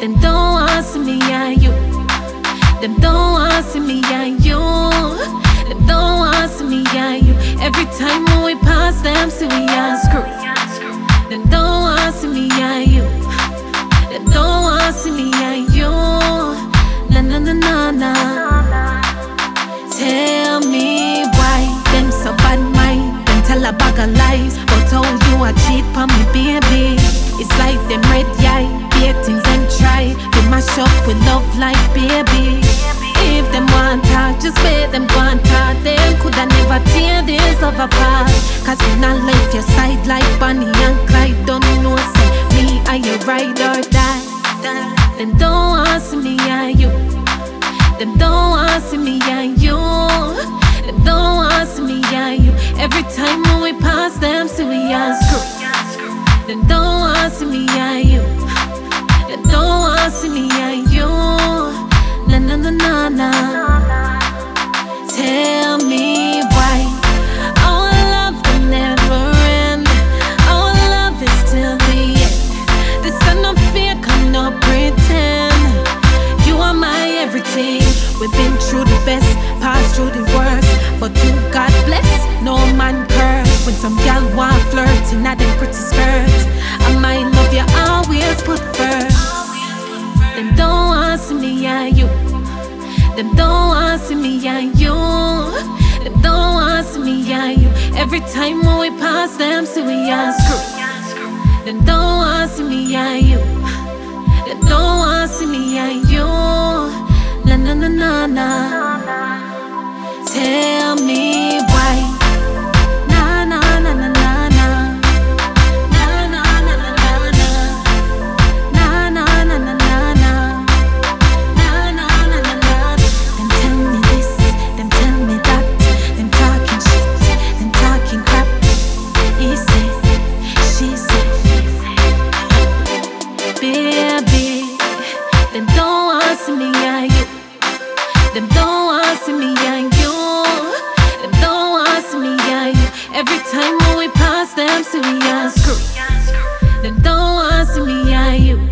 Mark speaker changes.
Speaker 1: them don't want me and you. Them don't want me and you. Them don't want me and you. Every time when we pass them, see we are screw. Them don't want me and you. Them don't want me and you. Na na na na na. Tell me why them so bad mind. Them tell a bag of lies, but how you a cheat on me, baby. It's like them red eye, like baby. If them want talk, just let them and talk. Them coulda never tear this love apart. Cause when I left your side like Bonnie and Clyde, don't know say me are you ride or die. Them don't want me and you. Them don't want me and you. Them don't want me and you. Every time when we pass them, see we are screw. Them don't want me some gal want flirt in them pretty skirt, I might love you always put first. Them don't want see me and you. Them don't want see me and you. Them don't want see me and you. Every time when we pass them, see we are screw. Them don't want see me and you. Them don't want see me and you. Na na na na na. Tell baby. Them don't want me you. Them don't want me you. Them don't want me you. Every time when we pass them, see me screw. Them don't want to me and you.